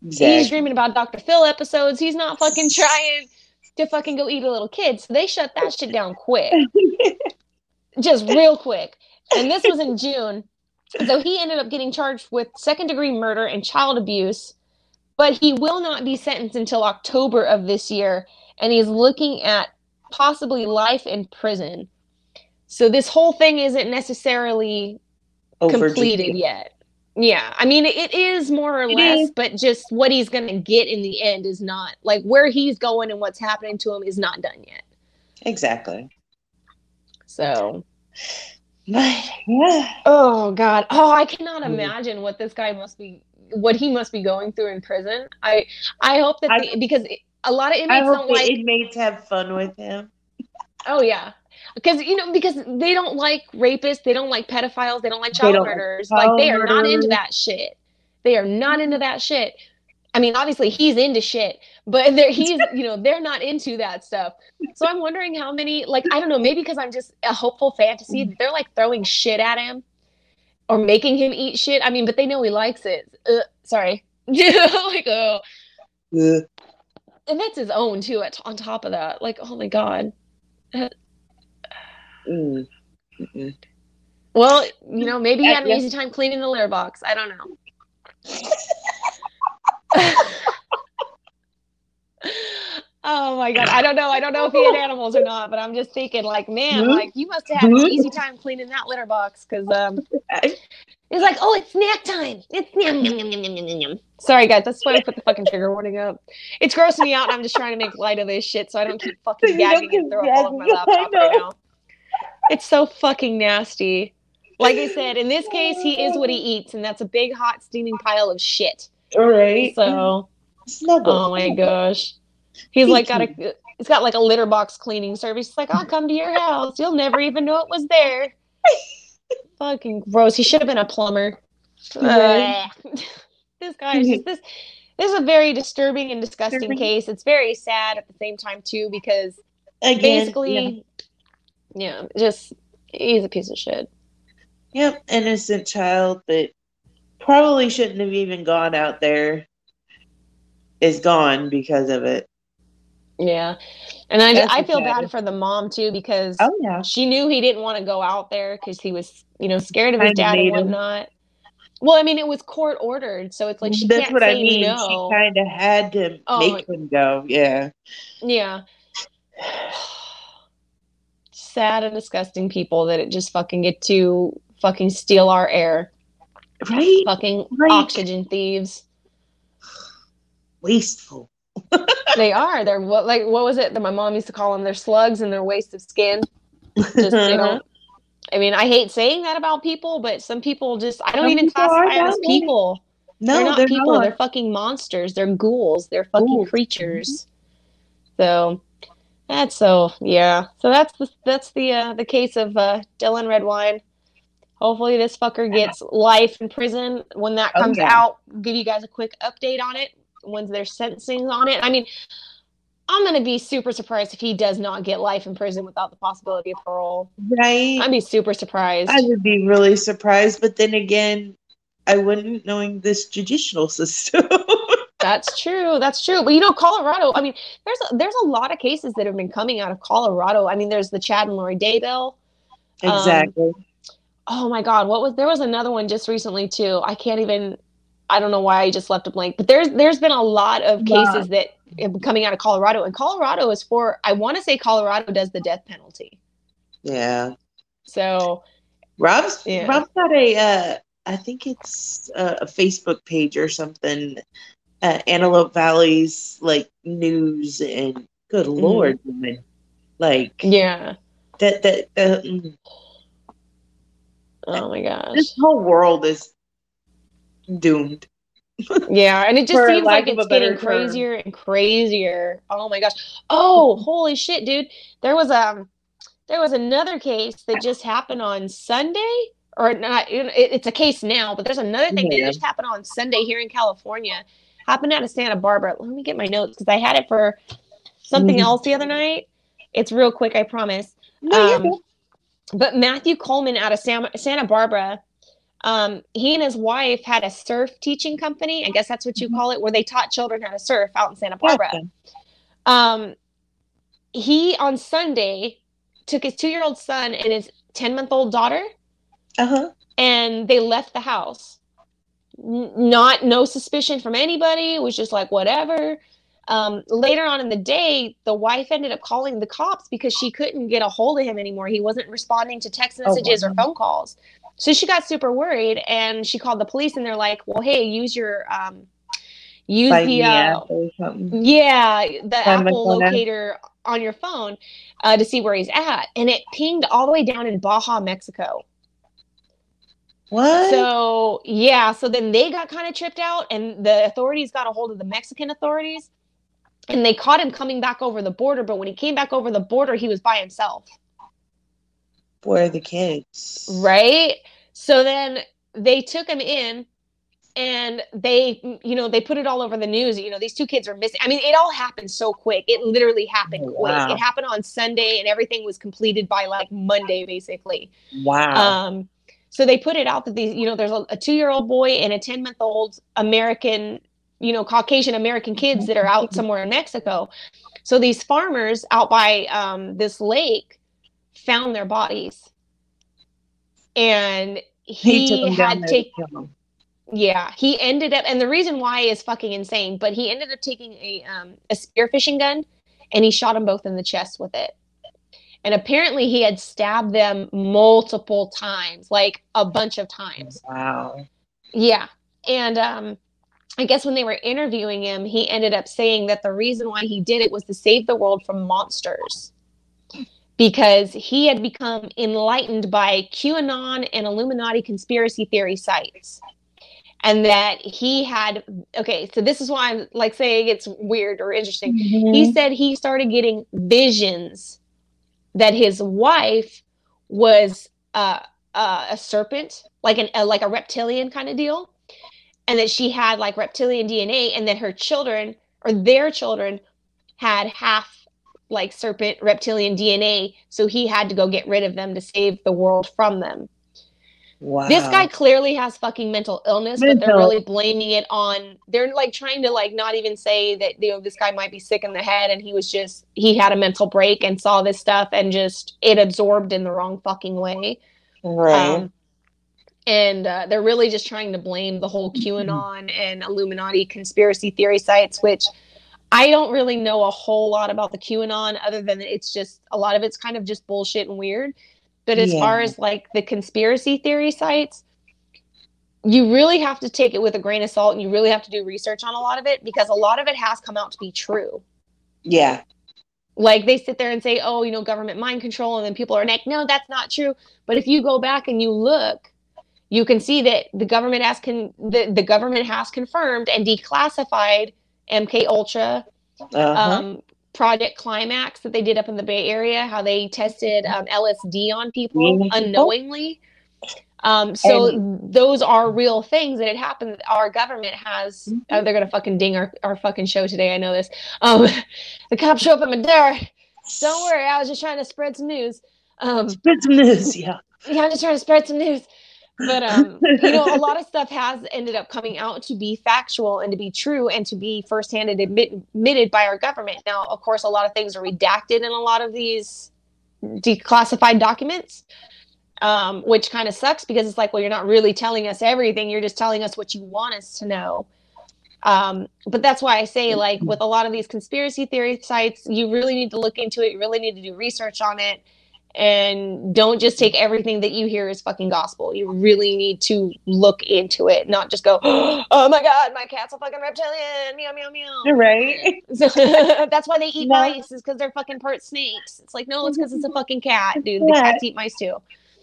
Exactly. he's dreaming about dr phil episodes. He's not fucking trying to fucking go eat a little kid so they shut that shit down quick just real quick and this was in June. So he ended up getting charged with second degree murder and child abuse, but he will not be sentenced until October of this year. And he's looking at possibly life in prison. So this whole thing isn't necessarily completed yet. Yeah, I mean it is more or it less, is. but just what he's going to get in the end is not like where he's going and what's happening to him is not done yet. Exactly. So yeah. Oh God. Oh, I cannot mm. imagine what this guy must be, what he must be going through in prison. I, I hope that the, because a lot of inmates don't like inmates have fun with him. Oh yeah, because you know because they don't like rapists, they don't like pedophiles, they don't like child don't murderers. Like, like they are not into that shit. They are not into that shit. I mean, obviously he's into shit, but they're he's you know they're not into that stuff. So I'm wondering how many like I don't know maybe because I'm just a hopeful fantasy they're like throwing shit at him or making him eat shit. I mean, but they know he likes it. Uh, sorry, like oh, yeah. and that's his own too. At, on top of that, like oh my god. Mm. Well, you know, maybe you had an easy time cleaning the litter box. I don't know. oh my god i don't know i don't know if he had animals or not but i'm just thinking like man mm-hmm. like you must have had an easy time cleaning that litter box because um it's like oh it's snack time it's yum, yum, yum, yum, yum, yum. sorry guys that's why i put the fucking trigger warning up it's grossing me out and i'm just trying to make light of this shit so i don't keep fucking gagging and throw up all over my laptop right now it's so fucking nasty like i said in this case he is what he eats and that's a big hot steaming pile of shit all right. So, Snuggle. oh my gosh, he's like got a he's got like a litter box cleaning service. He's like, I'll come to your house. You'll never even know it was there. Fucking gross. He should have been a plumber. Uh, this guy is just this. This is a very disturbing and disgusting case. It's very sad at the same time too because Again, basically, yeah. Yeah, just he's a piece of shit. Yep, innocent child, that probably shouldn't have even gone out there is gone because of it. Yeah. And I, I feel bad for the mom too because oh, yeah. she knew he didn't want to go out there because he was, you know, scared of his dad and whatnot. Him. Well, I mean, it was court ordered, so it's like she That's what I mean. No. She kind of had to oh, make him go. Yeah. Yeah. Sad and disgusting people that it just fucking get to fucking steal our air. Right? Fucking right. oxygen thieves. Wasteful. they are. They're what like what was it that my mom used to call them? They're slugs and they're waste of skin. Just they don't I mean, I hate saying that about people, but some people just I don't some even classify them as people. No, they're not they're people. Not. They're fucking monsters. They're ghouls. They're fucking creatures. Mm-hmm. So That's so yeah. So that's the that's the uh, the case of uh, Dylan Redwine. Hopefully, this fucker gets life in prison when that comes Okay. out. Give you guys a quick update on it once their sentencing on it. I mean, I'm gonna be super surprised if he does not get life in prison without the possibility of parole. Right. I'd be super surprised. I would be really surprised, but then again, I wouldn't knowing this judicial system. That's true. That's true. But you know, Colorado. I mean, there's a, there's a lot of cases that have been coming out of Colorado. I mean, there's the Chad and Lori Daybell. Um, exactly. oh my god what was there was another one just recently too i can't even i don't know why i just left a blank but there's there's been a lot of Yeah. cases that have been coming out of colorado and colorado is for i want to say colorado does the death penalty yeah. so Rob's Yeah. Rob's got a uh, I think it's a, a Facebook page or something. Uh, Antelope Valley's like news and good lord, woman. Like yeah that that uh, mm, oh my gosh this whole world is doomed. yeah and it just seems like it's getting term. crazier and crazier oh my gosh oh holy shit dude there was um there was another case that just happened on sunday or not it, it's a case now but there's another thing Yeah. that just happened on sunday here in california happened out of santa barbara let me get my notes because i had it for something Mhm. else the other night it's real quick i promise No, Um, but Matthew Coleman out of Sam- Santa Barbara, um, he and his wife had a surf teaching company. I guess that's what you Mhm. call it, where they taught children how to surf out in Santa Barbara. Um, he on Sunday took his two-year-old son and his ten-month-old daughter, Uh-huh. and they left the house. Not no suspicion from anybody. It was just like whatever. Um, later on in the day, the wife ended up calling the cops because she couldn't get a hold of him anymore. He wasn't responding to text Oh, messages or phone calls. So she got super worried and she called the police and they're like, "Well, hey, use your um, use Find the uh, yeah, the Find Apple locator on your phone uh, to see where he's at, and it pinged all the way down in Baja, Mexico. What? So yeah, so then they got kind of tripped out, and the authorities got a hold of the Mexican authorities, and they caught him coming back over the border. But when he came back over the border, he was by himself, Where are the kids? right? So then they took him in, and they, you know, they put it all over the news. You know, these two kids are missing. I mean, it all happened so quick. It literally happened Oh, quick. It happened on Sunday, and everything was completed by like Monday, basically. Wow. Um, so they put it out that these, you know, there's a, a two-year-old boy and a 10-month-old American, you know, Caucasian American kids that are out somewhere in Mexico. So these farmers out by um, this lake found their bodies, and he took he, them had there take to kill 'em. yeah he ended up and the reason why is fucking insane but he ended up taking a um a spearfishing gun and he shot them both in the chest with it and apparently he had stabbed them multiple times like a bunch of times Wow. yeah and um i guess when they were interviewing him he ended up saying that the reason why he did it was to save the world from monsters because he had become enlightened by QAnon and Illuminati conspiracy theory sites. And that he had, okay, so this is why I'm like saying it's weird or interesting. Mm-hmm. He said he started getting visions that his wife was uh, uh, a serpent, like an like a reptilian kind of deal, and that she had like reptilian DNA, and that her children or their children had half like serpent reptilian DNA, so he had to go get rid of them to save the world from them. Wow. This guy clearly has fucking mental illness, but they're really blaming it on. They're like trying to like not even say that you know this guy might be sick in the head, and he was just he had a mental break and saw this stuff and just it absorbed in the wrong fucking way. Right. Um, and uh, they're really just trying to blame the whole QAnon and Illuminati conspiracy theory sites, which I don't really know a whole lot about the QAnon other than it's just a lot of it's kind of just bullshit and weird. But as Yeah. far as like the conspiracy theory sites, you really have to take it with a grain of salt and you really have to do research on a lot of it because a lot of it has come out to be true yeah. like they sit there and say oh you know government mind control and then people are like no that's not true but if you go back and you look you can see that the government has con- the, the government has confirmed and declassified mk ultra Uh-huh. um, Project Climax that they did up in the Bay Area, how they tested um, LSD on people unknowingly. Um, so and, those are real things that had happened. Our government has. Mm-hmm. Oh, they're gonna fucking ding our, our fucking show today. I know this. Um, the cops show up at my door. Don't worry, I was just trying to spread some news. Um, spread some news, yeah. Yeah, I'm just trying to spread some news. But um, you know, a lot of stuff has ended up coming out to be factual and to be true and to be firsthand admit, admitted by our government. Now, of course, a lot of things are redacted in a lot of these declassified documents um, which kind of sucks because it's like, well, you're not really telling us everything. You're just telling us what you want us to know. Um, but that's why I say, like, with a lot of these conspiracy theory sites, you really need to look into it. You really need to do research on it. And don't just take everything that you hear as fucking gospel. You really need to look into it, not just go, oh my God, my cat's a fucking reptilian. Meow, meow, meow. You're right. that's why they eat no. mice, is because they're fucking part snakes. It's like, no, it's because it's a fucking cat, dude. The cats eat mice too.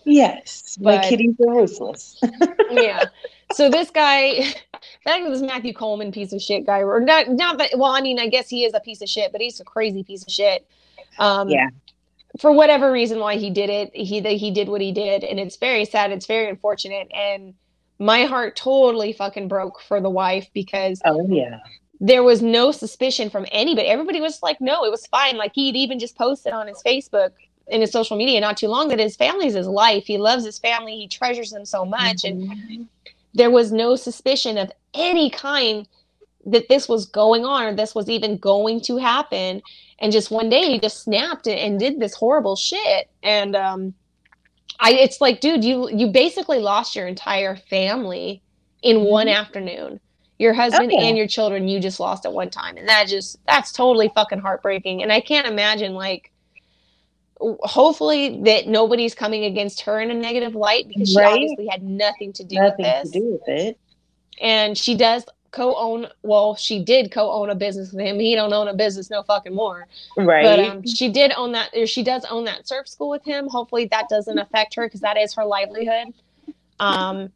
Yes, but, my kitties are ruthless. yeah. So this guy, that this Matthew Coleman piece of shit guy, or not, not that. Well, I mean, I guess he is a piece of shit, but he's a crazy piece of shit. Um, yeah. For whatever reason why he did it, he he did what he did, and it's very sad. It's very unfortunate, and my heart totally fucking broke for the wife because oh yeah there was no suspicion from anybody everybody was like no it was fine like he'd even just posted on his facebook in his social media not too long that his family is his life. He loves his family. He treasures them so much. Mm-hmm. And there was no suspicion of any kind that this was going on or this was even going to happen. And just one day he just snapped and did this horrible shit. And um I it's like, dude, you you basically lost your entire family in mm-hmm. one afternoon. Your husband okay. and your children you just lost at one time. And that just that's totally fucking heartbreaking. And I can't imagine like hopefully that nobody's coming against her in a negative light because she obviously had nothing to do nothing with this. to do with it. And she does co-own well she did co-own a business with him. He don't own a business no fucking more. Right. but um, she did own that or she does own that surf school with him. Hopefully that doesn't affect her because that is her livelihood. Um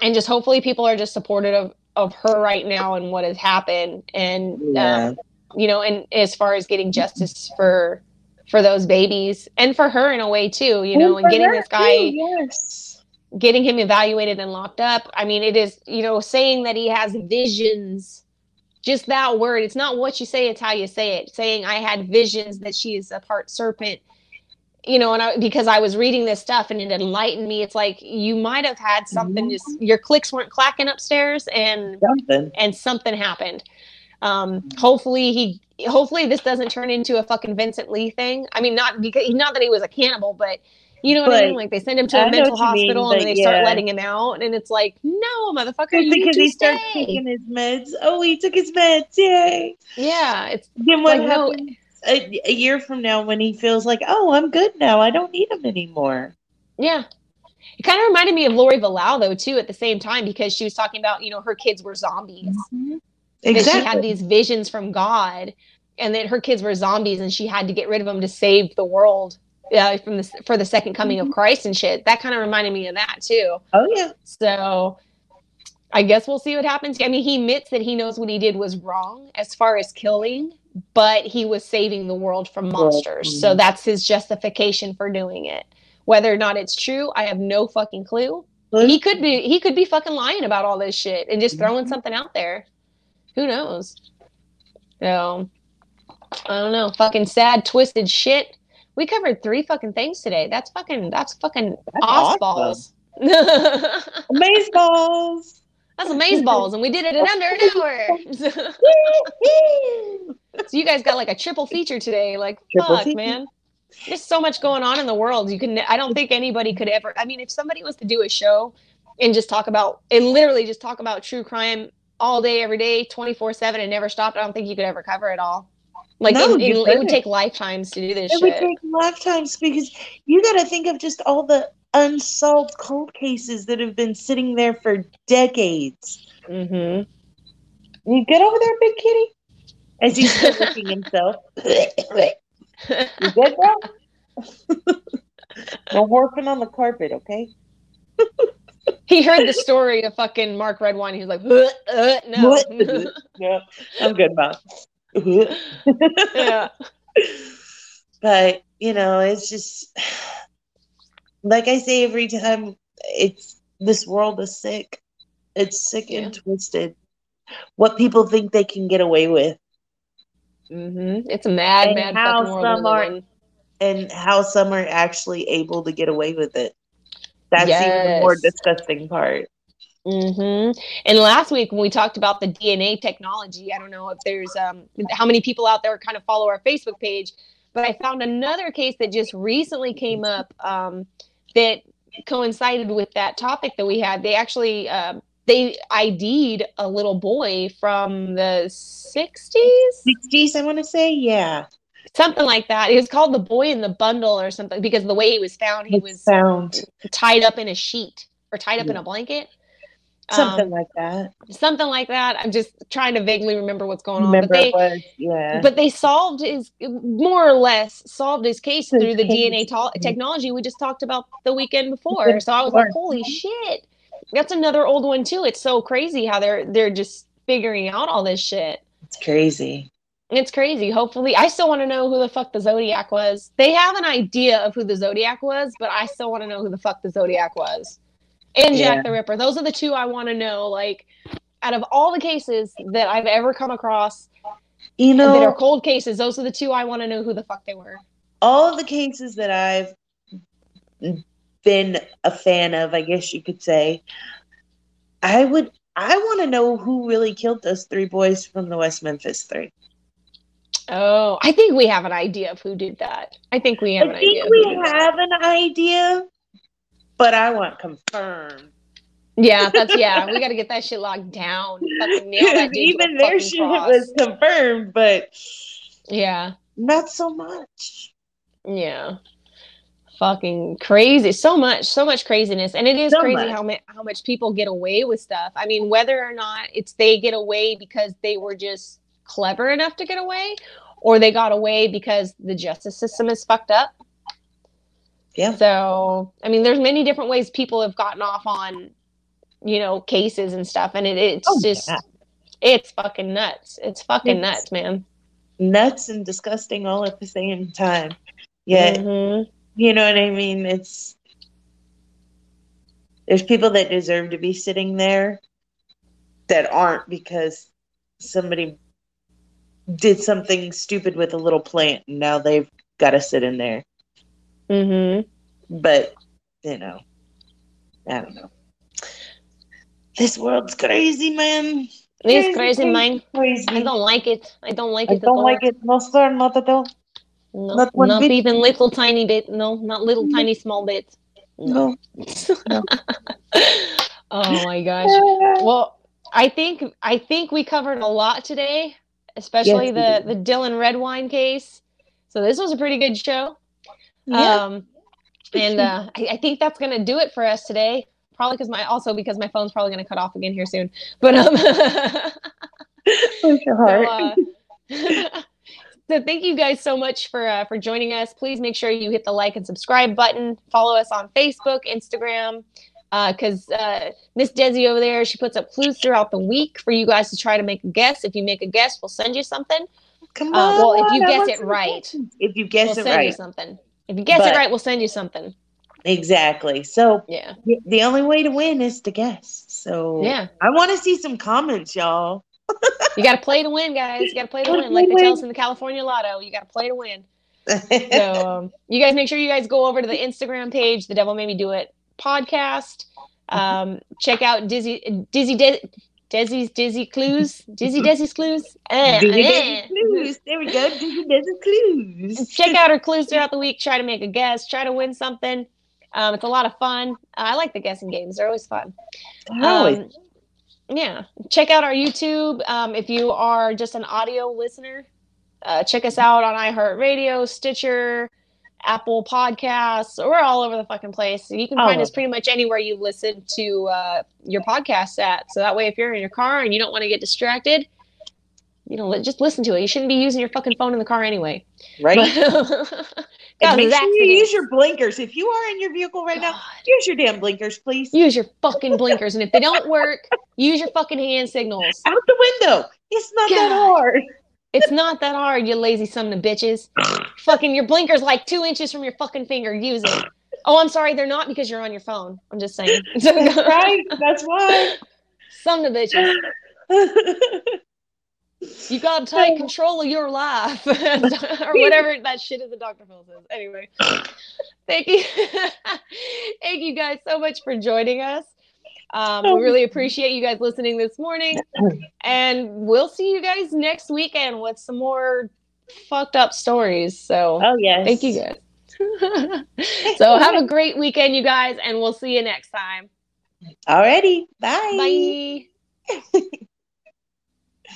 and just hopefully people are just supportive of, of her right now and what has happened and yeah. um, you know and as far as getting justice for for those babies and for her in a way too, you know, and, and getting this guy, too, yes. Getting him evaluated and locked up. I mean, it is, you know, saying that he has visions, just that word. It's not what you say, it's how you say it. Saying I had visions that she is a part serpent, you know, and I, because I was reading this stuff and it enlightened me. It's like you might have had something, mm-hmm. just your clicks weren't clacking upstairs and something. and something happened. Um, hopefully he hopefully this doesn't turn into a fucking Vincent Li thing. I mean, not because not that he was a cannibal, but you know what but, I mean? Like they send him to a mental hospital mean, and they yeah. start letting him out, and it's like, no, motherfucker, because he starts taking his meds. Oh, he took his meds. Yay! Yeah, it's then what like, happens no, a, a year from now when he feels like, oh, I'm good now. I don't need him anymore. Yeah, it kind of reminded me of Lori Vallow though too at the same time because she was talking about you know her kids were zombies. Mm-hmm. Exactly. That she had these visions from God and that her kids were zombies and she had to get rid of them to save the world uh, from the for the second coming mm-hmm. of Christ and shit. That kind of reminded me of that too. Oh yeah. So I guess we'll see what happens. I mean, he admits that he knows what he did was wrong as far as killing, but he was saving the world from monsters. Mm-hmm. So that's his justification for doing it. Whether or not it's true, I have no fucking clue. Mm-hmm. He could be he could be fucking lying about all this shit and just throwing mm-hmm. something out there who knows? So I don't know. Fucking sad, twisted shit. We covered three fucking things today. That's fucking. That's fucking that's balls. Amaze balls. That's amaze balls, and we did it in under an hour. so you guys got like a triple feature today. Like triple fuck, feature. man. There's so much going on in the world. You can. I don't think anybody could ever. I mean, if somebody was to do a show and just talk about and literally just talk about true crime all day, every day, 24 7 and never stopped, I don't think you could ever cover it all. Like no, it, it, it, would take lifetimes to do this. It shit. would take lifetimes because you got to think of just all the unsolved cold cases that have been sitting there for decades. Mm-hmm. You get over there, big kitty, as he's licking himself. you good, bro? no horfing on the carpet, okay? he heard the story of fucking Mark Redwine. He was like, uh, uh, no. yeah, I'm good, mom. yeah. But, you know, it's just like I say every time, it's this world is sick. It's sick Yeah. and twisted. What people think they can get away with hmm It's a mad, And mad how some are- and how some are actually able to get away with it. That's even the more disgusting part. Hmm And last week when we talked about the DNA technology, I don't know if there's um how many people out there kind of follow our Facebook page, but I found another case that just recently came up um, that coincided with that topic that we had. They actually um, they ID'd a little boy from the 60s, 60s, I want to say, yeah. something like that. It was called the boy in the bundle or something because the way he was found, he was found tied up in a sheet or tied up in a blanket. Something Um, like that. something like that. I'm just trying to vaguely remember what's going on. Remember but they was, yeah. but they solved his more or less solved his case His through the DNA to- technology we just talked about the weekend before. So I was like, holy shit. That's another old one too. It's so crazy how they're they're just figuring out all this shit. it's crazy. It's crazy. Hopefully, I still want to know who the fuck the Zodiac was. They have an idea of who the Zodiac was, but I still want to know who the fuck the Zodiac was. And Jack the Ripper. Those are the two I want to know. Like, out of all the cases that I've ever come across You know, that are cold cases, those are the two I want to know who the fuck they were. all of the cases that I've been a fan of, I guess you could say, I would I want to know who really killed those three boys from the West Memphis Three. Oh, I think we have an idea of who did that. I think we have I an think idea. of we who did that. have an idea, but I want confirmed. Yeah, that's yeah. We got to get that shit locked down. That dude to a Even their shit cross. was confirmed, but Yeah. not so much. Yeah. Fucking crazy. So much, so much craziness. And it is So crazy much. how much how much people get away with stuff. I mean, whether or not it's they get away because they were just clever enough to get away or they got away because the justice system is fucked up. Yeah. So, I mean, there's many different ways people have gotten off on, you know, cases and stuff and it, it's Oh, just yeah. it's fucking nuts. It's fucking It's- nuts, man. Nuts and disgusting all at the same time. Yeah, Mhm. you know what I mean? It's there's people that deserve to be sitting there that aren't because somebody did something stupid with a little plant and now they've got to sit in there. Mhm. But, you know, I don't know. This world's crazy, man. It's crazy, man. Crazy. I don't like it. I don't like I it. at don't all. like it. No, sir, not at all. No, Not not even little tiny bit. No, not little tiny small bit. No. No. oh my gosh. Well, I think I think we covered a lot today, especially Yes, the the Dylan Redwine case. So this was a pretty good show. Yeah. Um, and uh, I, I think that's gonna do it for us today. Probably because my also because my phone's probably gonna cut off again here soon. But um. Bless your So, uh, so thank you guys so much for uh, for joining us. Please make sure you hit the like and subscribe button. Follow us on Facebook, Instagram, uh because uh, Miss Desi over there she puts up clues throughout the week for you guys to try to make a guess. If you make a guess, we'll send you something. Come uh, on. well, if you I guess it right. If you we'll guess it send you right. something. If you guess But- it right, we'll send you something. Exactly. So Yeah, the only way to win is to guess. So yeah. I want to see some comments, y'all. You got to play to win, guys. You got to play to win, like they tell us in the California Lotto. You got to play to win. so um, you guys make sure you guys go over to the Instagram page, the Devil Made Me Do It podcast. Um, check out Dizzy Dizzy De- Desi's Dizzy Clues, Dizzy Desi's Clues. Eh, Dizzy eh. Clues. There we go. Dizzy Dizzy clues. Check out her clues throughout the week. Try to make a guess. Try to win something. Um, it's a lot of fun. I like the guessing games; they're always fun. Always. Um, yeah. Check out our YouTube. Um, if you are just an audio listener, uh, check us out on iHeartRadio, Stitcher, Apple Podcasts. We're all over the fucking place. You can find us pretty much anywhere you listen to uh, your podcasts at. So that way, if you're in your car and you don't want to get distracted, you know, just listen to it. You shouldn't be using your fucking phone in the car anyway. right? and make sure you use your blinkers. If you are in your vehicle right now, use your damn blinkers, please. Use your fucking blinkers, and if they don't work, use your fucking hand signals. Out the window. It's not that hard. It's not that hard, you lazy son of bitches. fucking your blinker's like two inches from your fucking finger. Use it. Oh, I'm sorry, they're not because you're on your phone. I'm just saying. That's right. That's why. Son of bitches. You got to take oh. control of your life, or whatever that shit is. The Dr. Phil says. Anyway, thank you, thank you guys so much for joining us. Um, we really appreciate you guys listening this morning, and we'll see you guys next weekend with some more fucked up stories. So, oh yes, thank you guys. so have a great weekend, you guys, and we'll see you next time. Alrighty, bye. Bye.